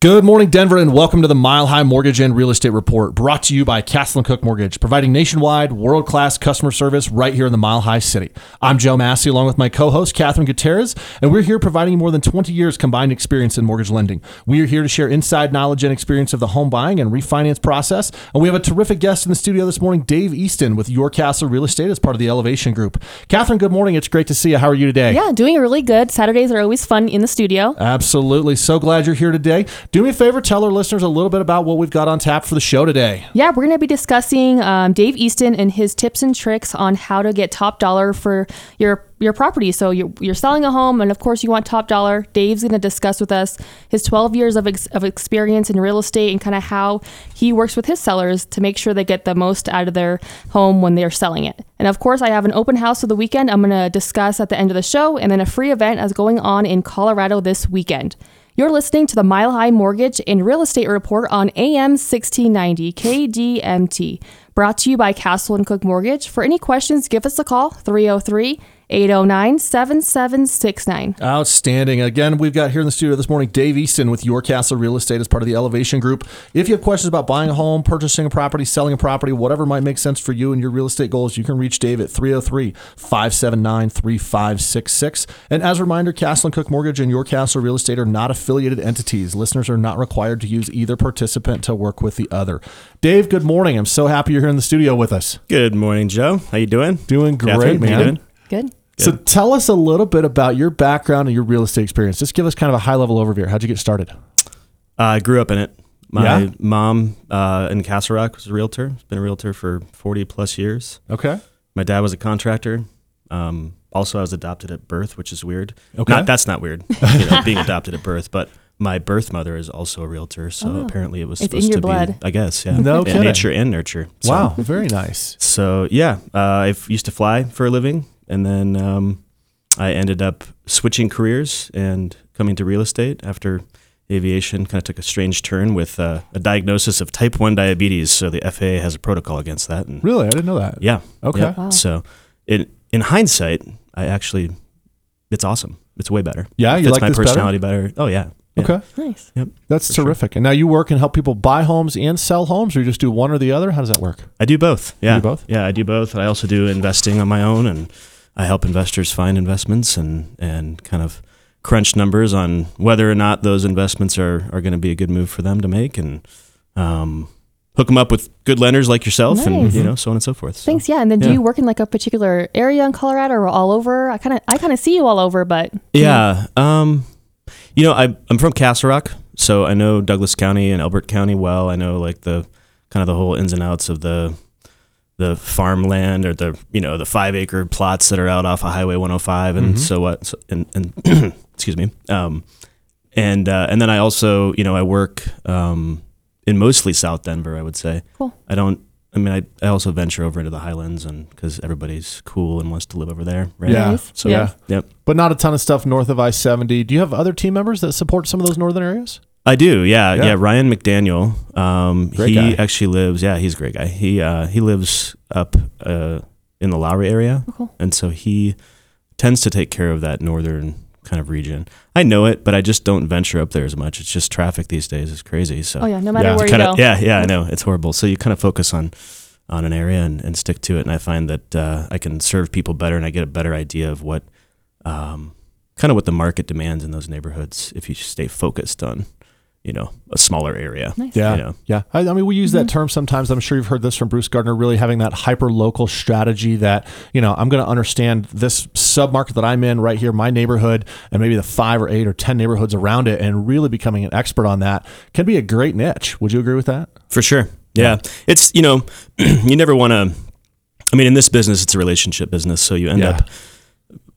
Good morning, Denver, and welcome to the Mile High Mortgage and Real Estate Report, brought to you by Castle and Cooke Mortgage, providing nationwide, world class customer service right here in the Mile High City. I'm Joe Massey, along with my co host, Catherine Gutierrez, and we're here providing more than 20 years combined experience in mortgage lending. We are here to share inside knowledge and experience of the home buying and refinance process. And we have a terrific guest in the studio this morning, Dave Easton with Your Castle Real Estate as part of the Elevation Group. Catherine, good morning. It's great to see you. How are you today? Yeah, doing really good. Saturdays are always fun in the studio. Absolutely. So glad you're here today. Do me a favor, tell our listeners a little bit about what we've got on tap for the show today. Yeah, we're going to be discussing um, Dave Easton and his tips and tricks on how to get top dollar for your your property. So you're, you're selling a home, and of course you want top dollar. Dave's going to discuss with us his 12 years of, ex- of experience in real estate and kind of how he works with his sellers to make sure they get the most out of their home when they're selling it. And of course, I have an open house of the weekend I'm going to discuss at the end of the show, and then a free event is going on in Colorado this weekend. You're listening to the Mile High Mortgage and Real Estate Report on AM 1690 KDMT, brought to you by Castle and Cooke Mortgage. For any questions, give us a call 303 809 7769. Outstanding. Again, we've got here in the studio this morning Dave Easton with Your Castle Real Estate as part of the Elevation Group. If you have questions about buying a home, purchasing a property, selling a property, whatever might make sense for you and your real estate goals, you can reach Dave at 303 579 3566. And as a reminder, Castle and Cooke Mortgage and Your Castle Real Estate are not affiliated entities. Listeners are not required to use either participant to work with the other. Dave, good morning. I'm so happy you're here in the studio with us. Good morning, Joe. How you doing? Doing great, Catherine, how you man. doing? Good. So tell us a little bit about your background and your real estate experience. Just give us kind of a high level overview. How'd you get started? Uh, I grew up in it. My Yeah? mom uh, in Castle Rock was a realtor. has Been a realtor for 40 plus years. Okay. My dad was a contractor. Um, also, I was adopted at birth, which is weird. Okay. Not, that's not weird, you know, being adopted at birth. But my birth mother is also a realtor, so Oh. apparently it was It's in supposed your to blood. be. I guess, yeah. No Yeah, kidding. Nature and nurture. So, Wow. Very nice. So yeah, uh, I used to fly for a living, and then um, I ended up switching careers and coming to real estate after aviation kind of took a strange turn with uh, a diagnosis of type one diabetes. So the FAA has a protocol against that, and Really? I didn't know that. yeah, Okay. yeah. Wow. So in in hindsight, I actually it's awesome. It's way better. Yeah, you Fits like my this better? personality better? Oh yeah. yeah. Okay. Nice. Yep. That's For sure. terrific. And now you work and help people buy homes and sell homes, or you just do one or the other? How does that work? I do both. Yeah. do both? Yeah, I do both. I also do investing on my own and I help investors find investments and, and kind of crunch numbers on whether or not those investments are, are going to be a good move for them to make and um, hook them up with good lenders like yourself and you know so on and so forth. So, Thanks. Yeah. And then do Yeah. you work in like a particular area in Colorado or all over? I kind of I kind of see you all over, but Yeah. Um, you know, I, I'm from Castle Rock, so I know Douglas County and Elbert County well. I know like the kind of the whole ins and outs of the the farmland or the you know the five acre plots that are out off of Highway 105 and Mhm. so what so, and, and excuse me um, and uh, and then I also you know I work um, in mostly South Denver I would say Cool. I don't I mean I, I also venture over into the Highlands and because everybody's cool and wants to live over there right Yeah. So Yeah. yep But not a ton of stuff north of I 70. Do you have other team members that support some of those northern areas? I do, yeah, Yeah. yeah. Ryan McDaniel, um, Great he guy. actually lives. Yeah, he's a great guy. He uh, he lives up uh, in the Lowry area, Oh, cool. and so he tends to take care of that northern kind of region. I know it, but I just don't venture up there as much. It's just traffic these days is crazy. So Oh yeah. No matter Yeah. where you kind go. of yeah, yeah, I know it's horrible. So you kind of focus on on an area and, and stick to it, and I find that uh, I can serve people better, and I get a better idea of what um, kind of what the market demands in those neighborhoods if you stay focused on you know a smaller area. Nice. Yeah. You know. Yeah. I, I mean, we use that mm-hmm. term sometimes. I'm sure you've heard this from Bruce Gardner, really having that hyper local strategy that, you know, I'm going to understand this sub market that I'm in right here, my neighborhood, and maybe the five or eight or 10 neighborhoods around it, and really becoming an expert on that can be a great niche. Would you agree with that? For sure. Yeah. It's, you know, you never want to, I mean, in this business, it's a relationship business. So you end Yeah. up,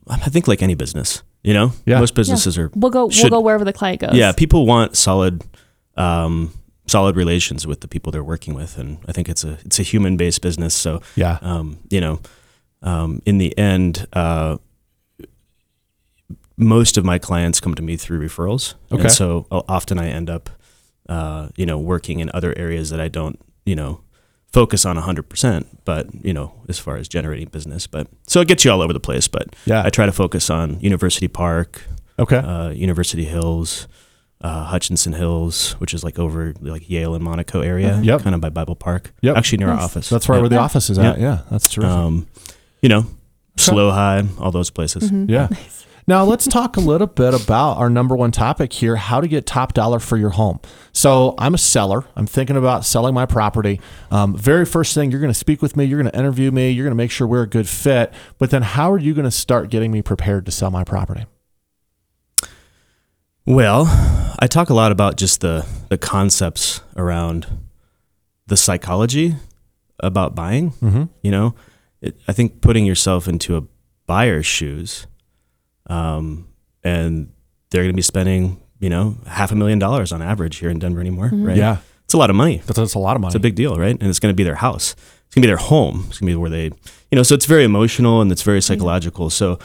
I think, like any business, you know, Yeah. most businesses are, We'll go. Should- we'll go wherever the client goes. yeah, people want solid, um, solid relations with the people they're working with. And I think it's a, it's a human based business. So, Yeah. um, you know, um, in the end, uh, most of my clients come to me through referrals. Okay. And so often I end up, uh, you know, working in other areas that I don't, you know, focus on 100%, but, you know, as far as generating business. But so it gets you all over the place. But Yeah. I try to focus on University Park, Okay. uh, University Hills, uh, Hutchinson Hills, which is like over like Yale and Monaco area, Yep. kind of by Bible Park. Yep. actually near our office. That's right Yep. where the office is at. Yeah. Yeah, that's true Um, you know, slow high, all those places. Yeah. Now let's talk a little bit about our number one topic here: how to get top dollar for your home. So I'm a seller. I'm thinking about selling my property. Um, very first thing, you're going to speak with me. You're going to interview me. You're going to make sure we're a good fit. But then, how are you going to start getting me prepared to sell my property? Well, I talk a lot about just the the concepts around the psychology about buying. Mm-hmm. You know, it, I think putting yourself into a buyer's shoes, um, and they're going to be spending, you know, half a million dollars on average here in Denver anymore, right? Yeah, it's a lot of money. that's, that's a lot of money. It's a big deal, right? And it's going to be their house. It's going to be their home. It's going to be where they, you know, so it's very emotional and it's very psychological. So,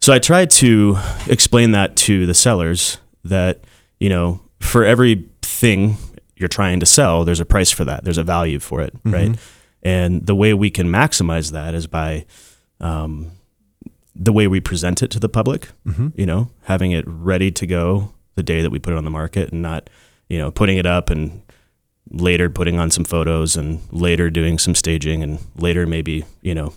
so I try to explain that to the sellers that, you know, for everything you're trying to sell, there's a price for that. There's a value for it, right? And the way we can maximize that is by um, the way we present it to the public. You know, having it ready to go the day that we put it on the market, and not, you know, putting it up and later putting on some photos and later doing some staging and later maybe you know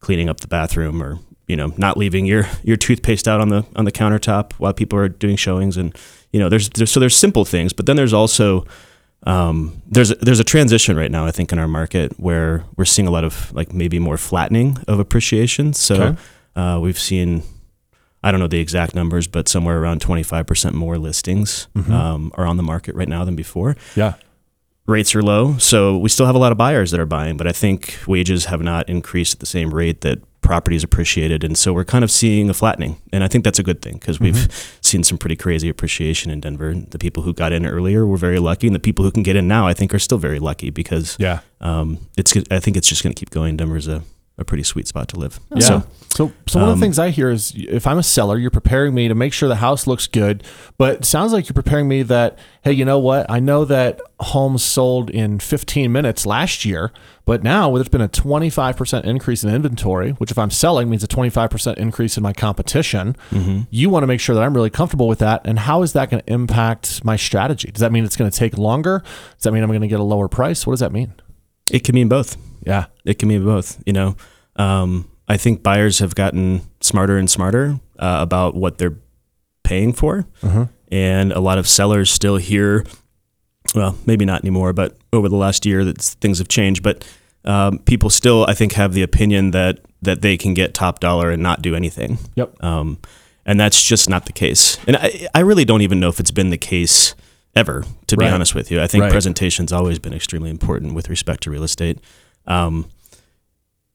cleaning up the bathroom or you know not leaving your your toothpaste out on the on the countertop while people are doing showings and you know there's, there's so there's simple things but then there's also um, there's a, there's a transition right now I think in our market where we're seeing a lot of like maybe more flattening of appreciation so Okay. Uh, we've seen I don't know the exact numbers but somewhere around 25% more listings um, are on the market right now than before yeah. rates are low, so we still have a lot of buyers that are buying, but I think wages have not increased at the same rate that properties appreciated, and so we're kind of seeing a flattening, and I think that's a good thing because we've seen some pretty crazy appreciation in Denver. The people who got in earlier were very lucky, and the people who can get in now, I think, are still very lucky because Yeah. um, it's. I think it's just going to keep going. Denver's a, a pretty sweet spot to live. Yeah. So So, so, one of um, the things I hear is if I'm a seller, you're preparing me to make sure the house looks good, but it sounds like you're preparing me that, hey, you know what? I know that homes sold in 15 minutes last year, but now there's been a 25% increase in inventory, which if I'm selling means a 25% increase in my competition. You want to make sure that I'm really comfortable with that. And how is that going to impact my strategy? Does that mean it's going to take longer? Does that mean I'm going to get a lower price? What does that mean? It can mean both. Yeah. it can mean both. You know, um, I think buyers have gotten smarter and smarter uh, about what they're paying for, and a lot of sellers still hear, well, maybe not anymore, but over the last year, that things have changed. But um, people still, I think, have the opinion that that they can get top dollar and not do anything. Yep. Um, and that's just not the case. And I, I really don't even know if it's been the case ever, to be Right. honest with you. I think Right. presentation's always been extremely important with respect to real estate. Um,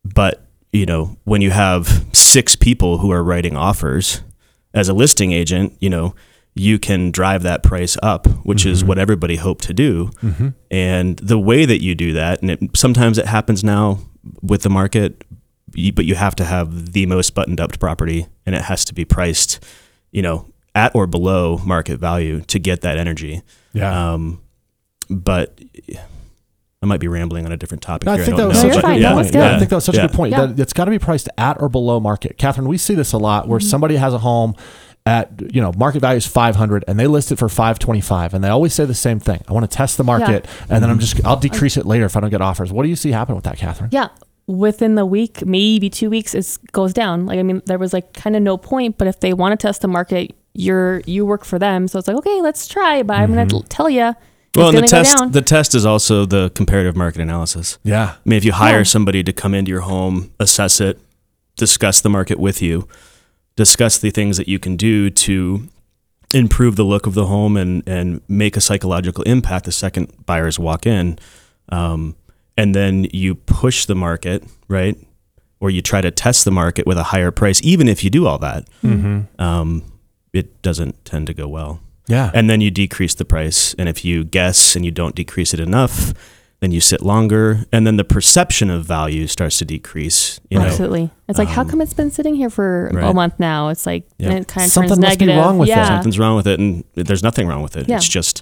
but, you know, when you have six people who are writing offers as a listing agent, you know, you can drive that price up, which is what everybody hoped to do. And the way that you do that, and it, sometimes it happens now with the market, but you have to have the most buttoned up property and it has to be priced, you know, at or below market value to get that energy. Yeah. Um, but I might be rambling on a different topic No, I think don't that was know, No, such a fine. good point. Yeah, I think that was such a Yeah. good point. That it's got to be priced at or below market. Catherine, we see this a lot where somebody has a home at you know market value is 500 and they list it for 525 and they always say the same thing i want to test the market and then i'm just i'll decrease it later if i don't get offers what do you see happen with that catherine Yeah. Within the week, maybe two weeks, it goes down. Like I mean, there was like kind of no point. But if they want to test the market, you're you work for them, so it's like okay, let's try. But I'm gonna tell you, Well, and the test down. the test is also the comparative market analysis. yeah I mean, if you hire Yeah. somebody to come into your home, assess it, discuss the market with you, discuss the things that you can do to improve the look of the home and and make a psychological impact the second buyers walk in, um, and then you push the market right, or you try to test the market with a higher price, even if you do all that, um, it doesn't tend to go well yeah and then you decrease the price and if you guess and you don't decrease it enough then you sit longer and then the perception of value starts to decrease you know Absolutely. It's like, how um, come it's been sitting here for a month now? It's like, Yeah. it kind of Something turns must be wrong with it. something's wrong with it and there's nothing wrong with it Yeah. it's just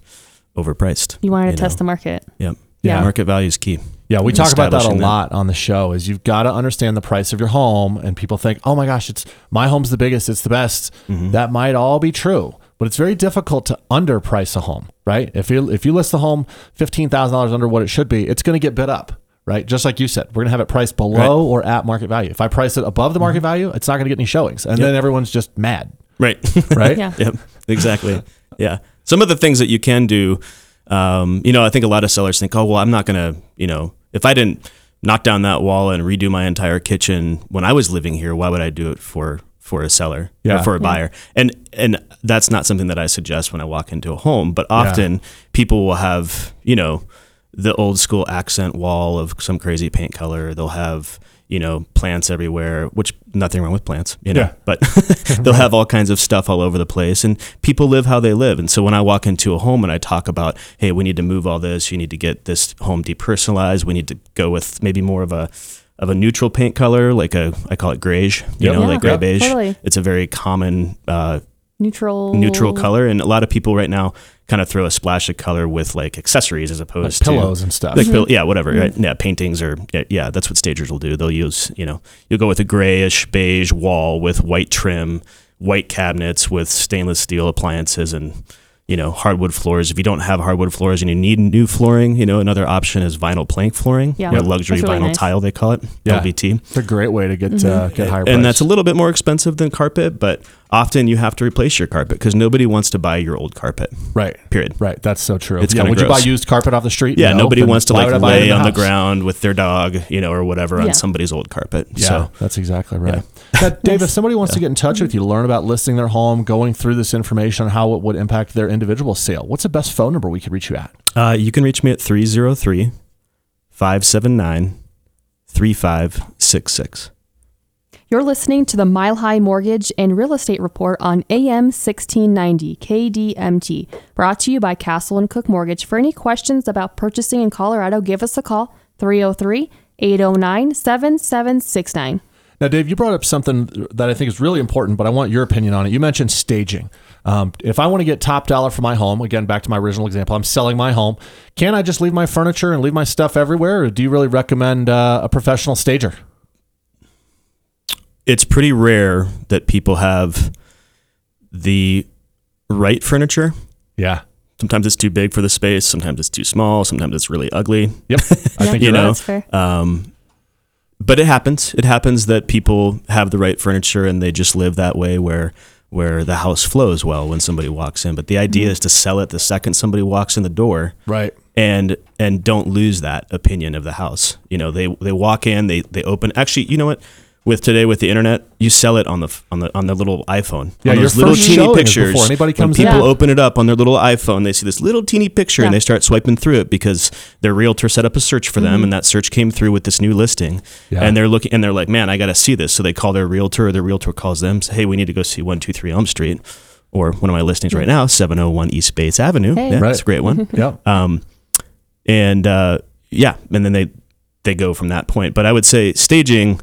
overpriced You wanted to you test know. the market. yep Yeah. market value is key Yeah, we talk about that a establishing that. lot on the show. Is you've got to understand the price of your home, and people think, "Oh my gosh, it's my home's the biggest, it's the best." Mm-hmm. That might all be true, but it's very difficult to underprice a home, right? If you if you list the home fifteen thousand dollars under what it should be, it's going to get bid up, right? Just like you said, we're going to have it priced below or at market value. If I price it above the market value, it's not going to get any showings, and Yep. then everyone's just mad, Right. right? Yeah. Yep, exactly. Yeah. Some of the things that you can do, um, you know, I think a lot of sellers think, oh, well, I'm not going to, you know, if I didn't knock down that wall and redo my entire kitchen when I was living here, why would I do it for for a seller Yeah. or for a buyer? And and that's not something that I suggest when I walk into a home. But often people will have, you know, the old school accent wall of some crazy paint color. They'll have you know plants everywhere, which nothing wrong with plants, you know. Yeah. But they'll have all kinds of stuff all over the place, and people live how they live. And so when I walk into a home and I talk about, hey, we need to move all this, you need to get this home depersonalized, we need to go with maybe more of a of a neutral paint color, like a I call it grayish, you Yep. know, Yeah, like gray yep, beige. totally. It's a very common uh, Neutral. neutral color, and a lot of people right now kind of throw a splash of color with like accessories as Like opposed to pillows and stuff. like pill- mm-hmm. yeah, whatever. Right? Mm-hmm. Yeah, paintings or yeah, yeah, that's what stagers will do. They'll use you know you'll go with a grayish beige wall with white trim, white cabinets with stainless steel appliances and you know hardwood floors. If you don't have hardwood floors and you need new flooring, you know another option is vinyl plank flooring, Yeah. or luxury really vinyl nice. tile they call it, Yeah. LVT. It's a great way to get uh, get higher. And that's a little bit more expensive than carpet, but often you have to replace your carpet because nobody wants to buy your old carpet. right. Period. Right, that's so true. It's yeah, kinda would you buy used carpet off the street? Yeah, No. nobody wants to like would I buy it lay on the house? ground with their dog, you know, or whatever Yeah. on somebody's old carpet. Yeah, So that's exactly right. Now, Dave, if somebody wants to get in touch with you, learn about listing their home, going through this information, on how it would impact their individual sale, what's the best phone number we could reach you at? uh, you can reach me at 303 579 3566. You're listening to the Mile High Mortgage and Real Estate Report on AM 1690 KDMT, brought to you by Castle and Cooke Mortgage. For any questions about purchasing in Colorado, give us a call 303 809 7769. Now, Dave, you brought up something that I think is really important, but I want your opinion on it. You mentioned staging. Um, if I want to get top dollar for my home, again, back to my original example, I'm selling my home. Can I just leave my furniture and leave my stuff everywhere, or do you really recommend uh, a professional stager? It's pretty rare that people have the right furniture. Yeah. Sometimes it's too big for the space, sometimes it's too small, sometimes it's really ugly. Yep. I think You you're know, right. That's fair. Um, but it happens. It happens that people have the right furniture and they just live that way where where the house flows well when somebody walks in. But the idea mm-hmm. is to sell it the second somebody walks in the door Right. and and don't lose that opinion of the house. You know, they they walk in, they they open. Actually, you know what? With today with the internet, you sell it on the on the on the little iPhone. Yeah, on your those little first teeny showing pictures. before anybody when comes people in. Yeah. open it up on their little iPhone, they see this little teeny picture and they start swiping through it because their realtor set up a search for them, and that search came through with this new listing. Yeah. And they're looking and they're like, "Man, I got to see this." So they call their realtor, or their realtor calls them, say, "Hey, we need to go see one two three Elm Street." Or one of my listings right now, 701 East Bates Avenue. Hey. Yeah, Right. that's a great one. Yep. Um, and uh, yeah, and then they they go from that point. But I would say staging.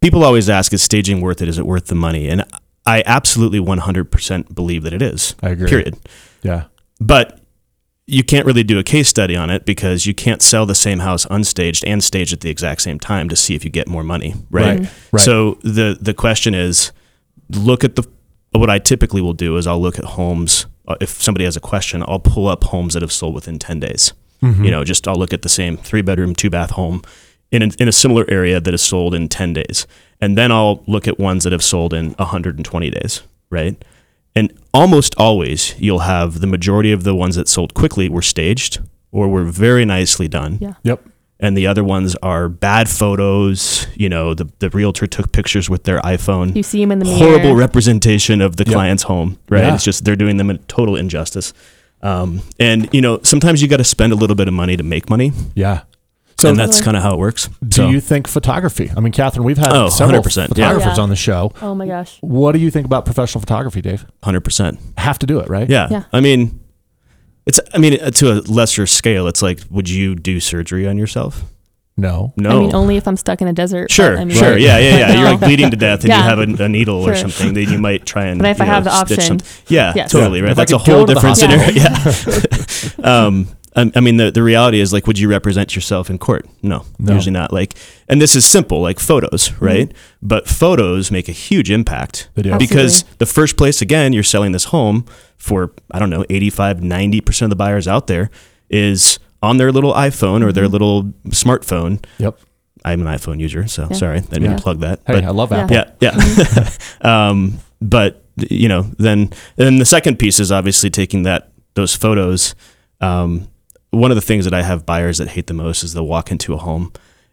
People always ask, "Is staging worth it? Is it worth the money?" And I absolutely 100% believe that it is. I agree. Period. Yeah. But you can't really do a case study on it because you can't sell the same house unstaged and staged at the exact same time to see if you get more money, right? Right. Right. So the the question is, look at the. What I typically will do is I'll look at homes. uh, If somebody has a question, I'll pull up homes that have sold within ten days. Mm-hmm. You know, just I'll look at the same three bedroom, two bath home in a, in a similar area that is sold in ten days, and then I'll look at ones that have sold in 120 days, right? And almost always, you'll have the majority of the ones that sold quickly were staged or were very nicely done Yeah. Yep. and the other ones are bad photos. You know, the the realtor took pictures with their iPhone. You see them in the mirror. Horrible representation of the Yep. client's home, right? Yeah. It's just they're doing them a total injustice. Um, and you know, sometimes you got to spend a little bit of money to make money, Yeah. So and that's kind of how it works. do So, you think photography? I mean, Catherine, we've had Oh, several 100%, photographers Yeah. on the show. Oh my gosh. What do you think about professional photography, Dave? hundred percent? Have to do it, right? Yeah. Yeah. I mean, it's. I mean, uh, to a lesser scale, it's like, would you do surgery on yourself? No. No. I mean, only if I'm stuck in a desert. Sure, but, I mean, sure, Right. yeah, yeah, yeah. You're like bleeding to death, and Yeah. you have a, a needle or something. Then you might try and. But if you I have the option. some- yeah, Yes. totally, right. If That's a whole to the different scenario. Yeah. um, I, I mean, the, the reality is like, would you represent yourself in court? No, No. usually not. Like, and this is simple, like photos, right? But photos make a huge impact They do. because Absolutely. the first place, again, you're selling this home for, I don't know, 85, 90% of the buyers out there is on their little iPhone or their little smartphone. Yep. I'm an iPhone user, so Yeah. sorry, I didn't mean Yeah. to plug that. Hey, but I love Yeah. Apple. yeah, yeah. um, but you know, then then the second piece is obviously taking that those photos. Um, one of the things that I have buyers that hate the most is they'll walk into a home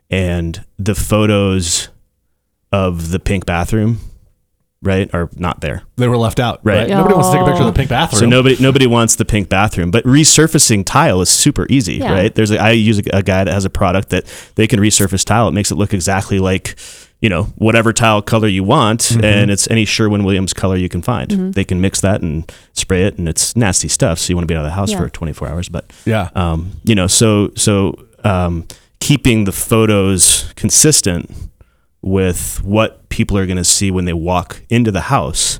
and the photos of the pink bathroom, right, are not there. They were left out. Right. Right. Nobody wants to take a picture of the pink bathroom. So nobody nobody wants the pink bathroom, but resurfacing tile is super easy, Yeah. right? There's a, I use a, a guy that has a product that they can resurface tile. It makes it look exactly like you know whatever tile color you want, Mm-hmm. and it's any Sherwin Williams color you can find. They can mix that and spray it, and it's nasty stuff. So you want to be out of the house Yeah. for 24 hours, but yeah. um, you know, so so um, keeping the photos consistent with what people are going to see when they walk into the house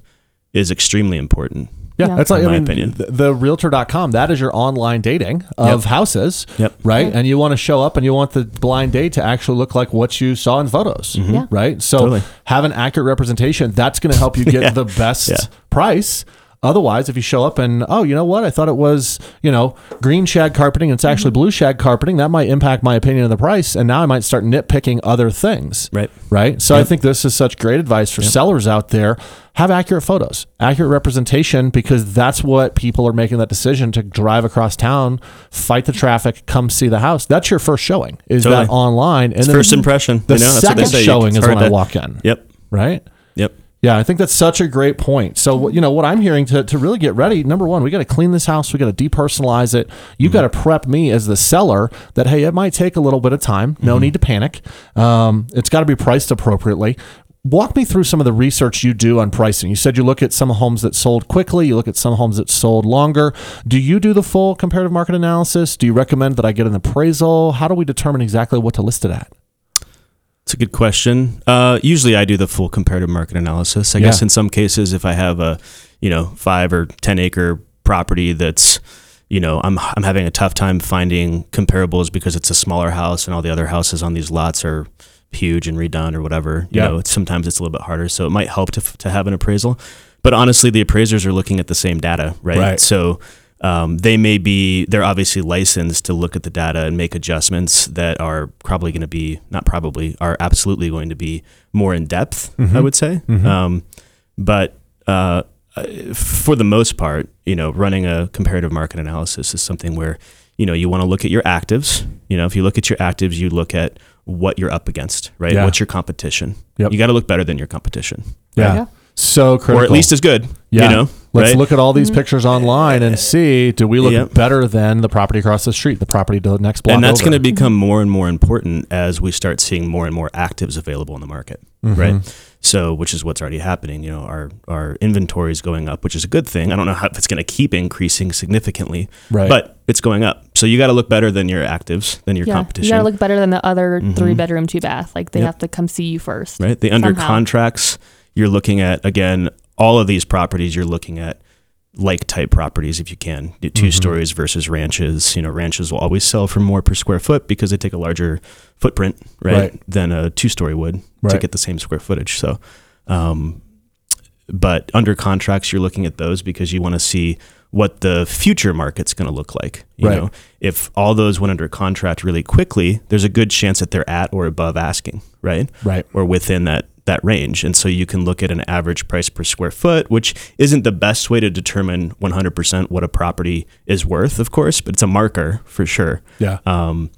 is extremely important. Yeah, Yeah. that's like In I my mean, opinion. The, the realtor.com, that is your online dating of houses, Yep. right? Yeah. And you want to show up and you want the blind date to actually look like what you saw in photos, mm-hmm. Yeah. right? So Totally. have an accurate representation. That's going to help you get Yeah. the best Yeah. price. Otherwise, if you show up and oh, you know what? I thought it was you know green shag carpeting. It's actually mm-hmm. blue shag carpeting. That might impact my opinion of the price, and now I might start nitpicking other things Right. right? So I think this is such great advice for sellers out there. Have accurate photos, accurate representation, because that's what people are making that decision to drive across town, fight the traffic, come see the house. That's your first showing, is Totally. that online? And It's first impression. The you know, that's what they second say. showing is when I walk in, Yep. right? Yep. Yeah, I think that's such a great point. So, you know, what I'm hearing to, to really get ready, number one, we got to clean this house. We got to depersonalize it. You got to prep me as the seller that, hey, it might take a little bit of time. No need to panic. Um, it's got to be priced appropriately. Walk me through some of the research you do on pricing. You said you look at some homes that sold quickly, you look at some homes that sold longer. Do you do the full comparative market analysis? Do you recommend that I get an appraisal? How do we determine exactly what to list it at? It's a good question. Uh, usually, I do the full comparative market analysis. I Yeah. guess in some cases, if I have a, you know, five or ten acre property that's, you know, I'm I'm having a tough time finding comparables because it's a smaller house and all the other houses on these lots are huge and redone or whatever. You Yeah. know, it's, sometimes it's a little bit harder, so it might help to to have an appraisal. But honestly, the appraisers are looking at the same data, right? Right. So um, they may be they're obviously licensed to look at the data and make adjustments that are probably going to be not probably are absolutely going to be more in depth i would say um, but uh, for the most part you know running a comparative market analysis is something where you know you want to look at your actives you know if you look at your actives you look at what you're up against right Yeah. what's your competition Yep. you got to look better than your competition Yeah. Yeah. So critical. or at least as good Yeah. you know Let's right? look at all these pictures online and see do we look Yep. better than the property across the street, the property to the next block and that's going to become more and more important as we start seeing more and more actives available in the market Mm-hmm. right so which is what's already happening you know our our inventory is going up which is a good thing i don't know how if it's going to keep increasing significantly Right. but it's going up so you got to look better than your actives than your Yeah, competition you gotta look better than the other three bedroom, two bath. Like they Yep. have to come see you first. right the under Somehow. contracts you're looking at again all of these properties you're looking at like type properties if you can 2 Mhm. stories versus ranches you know ranches will always sell for more per square foot because they take a larger footprint right, Right. than a two story would to get the same square footage so um but under contracts you're looking at those because you want to see what the future market's going to look like you Right. know if all those went under contract really quickly there's a good chance that they're at or above asking right right. or within that that range. And so you can look at an average price per square foot, which isn't the best way to determine 100% what a property is worth, of course, but it's a marker for sure. Yeah. Um,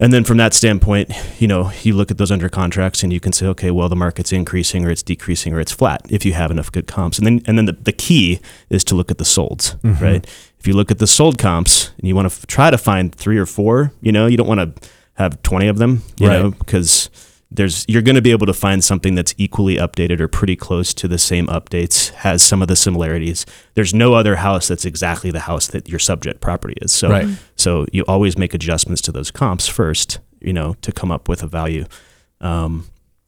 and then from that standpoint, you know, you look at those under contracts and you can say, okay, well, the market's increasing or it's decreasing or it's flat if you have enough good comps. And then, and then the, the key is to look at the solds, Mhm. right? If you look at the sold comps and you want to f- try to find three or four, you know, you don't want to have 20 of them, you Right. know, because there's you're going to be able to find something that's equally updated or pretty close to the same updates has some of the similarities. There's no other house that's exactly the house that your subject property is. So Right. so you always make adjustments to those comps first you know to come up with a value. Um,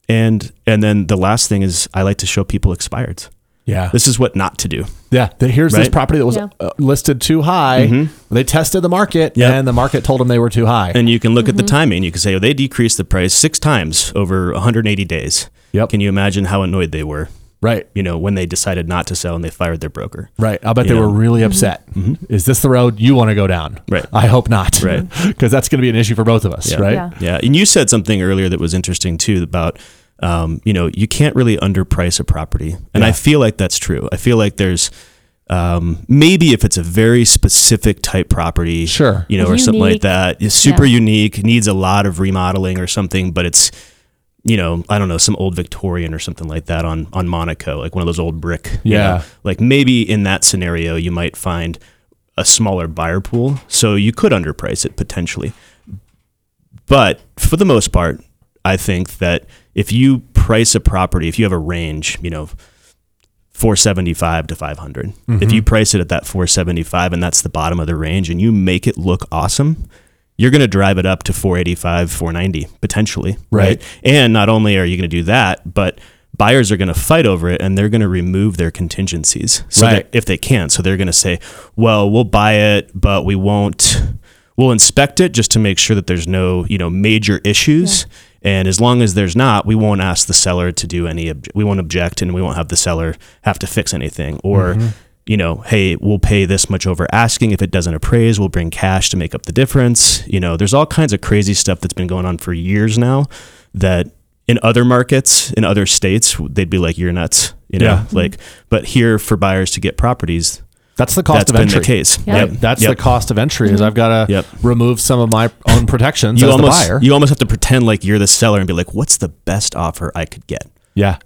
and and then the last thing is i like to show people expireds Yeah. This is what not to do. Yeah, the, here's this property that was Yeah. uh, listed too high. They tested the market, Yep. and the market told them they were too high. And you can look Mm-hmm. at the timing. You can say, oh, they decreased the price six times over 180 days. Yep. Can you imagine how annoyed they were? right, You know, when they decided not to sell and they fired their broker. right. I'll bet You they were know. really upset. Is this the road you want to go down? Right. I hope not. Right. Because that's going to be an issue for both of us. Yeah. Right. Yeah. Yeah, and you said something earlier that was interesting too about um, you know you can't really underprice a property, and I feel like that's true. I feel like there's um, maybe if it's a very specific type property, Sure. you know, or something like that, it's super Yeah. unique, needs a lot of remodeling or something, but it's you know, I don't know, some old Victorian or something like that on on Monaco, like one of those old brick. you Yeah. know. like maybe in that scenario, you might find a smaller buyer pool, so you could underprice it potentially. But for the most part, I think that if you price a property, if you have a range, you know, 475 to 500, if you mm-hmm. price it at that 475 and that's the bottom of the range and you make it look awesome, you're going to drive it up to 485, 490 potentially, Right. And not only are you going to do that, but buyers are going to fight over it and they're going to remove their contingencies. So Right. if they can, so they're going to say, "Well, we'll buy it, but we won't we'll inspect it just to make sure that there's no, you know, major issues." And as long as there's not, we won't ask the seller to do any. Obje- we won't object, and we won't have the seller have to fix anything. Or, mm-hmm. you know, hey, we'll pay this much over asking. If it doesn't appraise, we'll bring cash to make up the difference. You know, there's all kinds of crazy stuff that's been going on for years now. That in other markets, in other states, they'd be like, "You're nuts," you know. Yeah. Like, but here for buyers to get properties, That's the cost that's of been entry. the case. Yeah. Yep. That's Yep. the cost of entry. Is I've got to Yep. remove some of my own protections you as almost the buyer. you almost have to pretend like you're the seller and be like, "What's the best offer I could get?" yeah.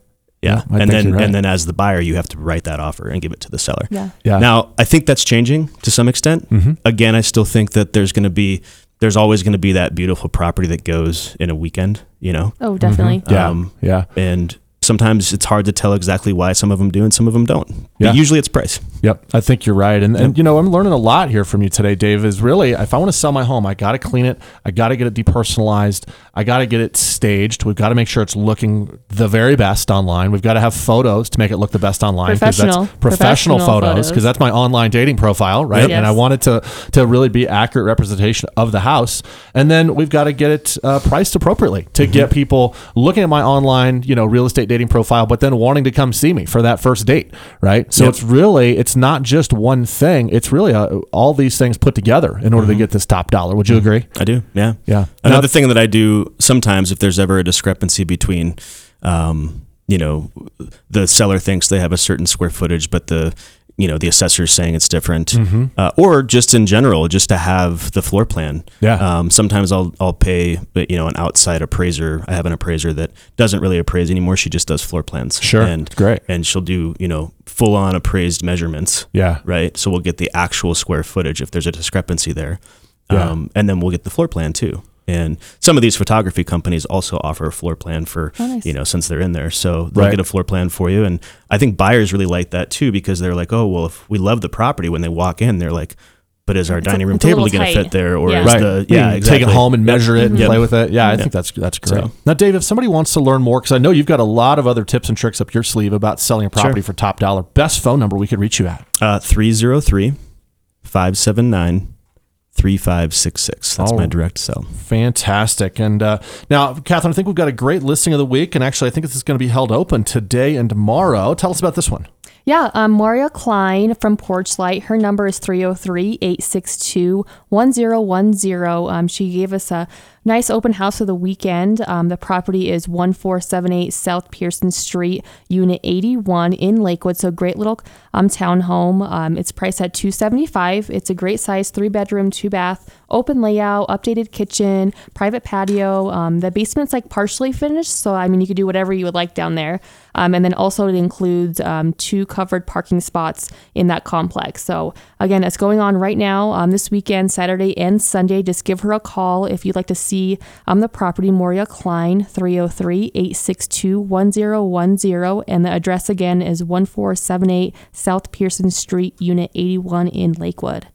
Yeah, Yeah, and then right. and then as the buyer, you have to write that offer and give it to the seller. Yeah. Yeah. Mm-hmm. Now, I think that's changing to some extent. Again, I still think that there's going to be there's always going to be that beautiful property that goes in a weekend, you know. Oh, definitely. yeah. Um, yeah. And sometimes it's hard to tell exactly why some of them do and some of them don't. But usually it's price. Yep, I think you're right, and and you know I'm learning a lot here from you today, Dave. Is really if I want to sell my home, I got to clean it, I got to get it depersonalized, I got to get it staged. We've got to make sure it's looking the very best online. We've got to have photos to make it look the best online. 'cause Professional. that's professional, Professional photos photos. because that's my online dating profile, right? Yep. And I Yes. want it to to really be accurate representation of the house, and then we've got to get it uh, priced appropriately to get people looking at my online, you know, real estate dating profile, but then wanting to come see me for that first date, right? So Yep. it's really it's not just one thing; it's really uh all these things put together in order to get this top dollar. Would you agree? I do. Yeah. Yeah. Another Now- thing that I do sometimes, if there's ever a discrepancy between, um, you know, the seller thinks they have a certain square footage, but the you know the assessor's saying it's different, Mm-hmm. uh, or just in general, just to have the floor plan. Yeah. Um, sometimes I'll I'll pay, you know, an outside appraiser. I have an appraiser that doesn't really appraise anymore. She just does floor plans. Sure. And great. And she'll do you know full on appraised measurements Yeah. right? So we'll get the actual square footage if there's a discrepancy there. Yeah. Um, and then we'll get the floor plan too. And some of these photography companies also offer a floor plan for, Oh, nice. you know, since they're in there. So they'll Right. get a floor plan for you. And I think buyers really like that too because they're like, oh, well, if we love the property, when they walk in, they're like, but is our It's a- dining room a table going to fit there? Or Yeah. is Right. the, yeah, exactly. Take it home and measure it and Yep. play with it. Yeah, I Yep. think that's that's great. So- Now, Dave, if somebody wants to learn more, because I know you've got a lot of other tips and tricks up your sleeve about selling a property for top dollar, best phone number we could reach you at. Uh, 303 579 3566. That's Oh. my direct sell. Fantastic. And uh, now, Catherine, I think we've got a great listing of the week. And actually, I think this is going to be held open today and tomorrow. Tell us about this one. Yeah, um, Maria Klein from Porchlight. Her number is 303 862 1010. Um, She gave us a nice open house for the weekend. Um, the property is 1478 South Pierson Street, Unit 81 in Lakewood. So, great little um, townhome. Um, it's priced at 275 It's a great size, three bedroom, two bath, open layout, updated kitchen, private patio. Um, the basement's like partially finished. So, I mean, you could do whatever you would like down there. Um, and then also it includes um, two covered parking spots in that complex. So again, it's going on right now um, this weekend, Saturday and Sunday. Just give her a call if you'd like to see um, the property, Moria Klein, 303-862-1010. And the address again is 1478 South Pierson Street, Unit 81 in Lakewood.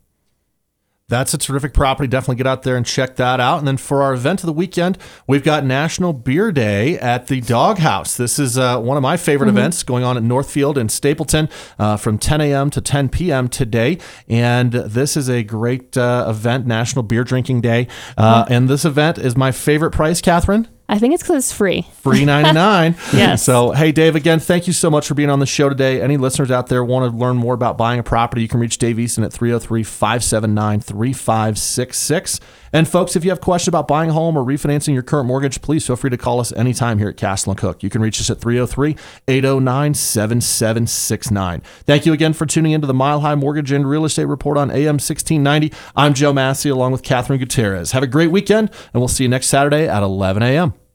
That's a terrific property. Definitely get out there and check that out. And then for our event of the weekend, we've got National Beer Day at the Doghouse. This is uh, one of my favorite events going on at Northfield in Stapleton uh, from 10 a.m. to 10 p.m. today. And this is a great uh, event, National Beer Drinking Day. Uh, And this event is my favorite price, Catherine. I think it's because it's free. Free 99. Yes. So, hey, Dave, again, thank you so much for being on the show today. Any listeners out there want to learn more about buying a property, you can reach Dave Easton at 303 579 3566. And, folks, if you have questions about buying a home or refinancing your current mortgage, please feel free to call us anytime here at Castle and Cooke. You can reach us at 303 809 7769. Thank you again for tuning into the Mile High Mortgage and Real Estate Report on AM 1690. I'm Joe Massey along with Catherine Gutierrez. Have a great weekend, and we'll see you next Saturday at 11 a.m.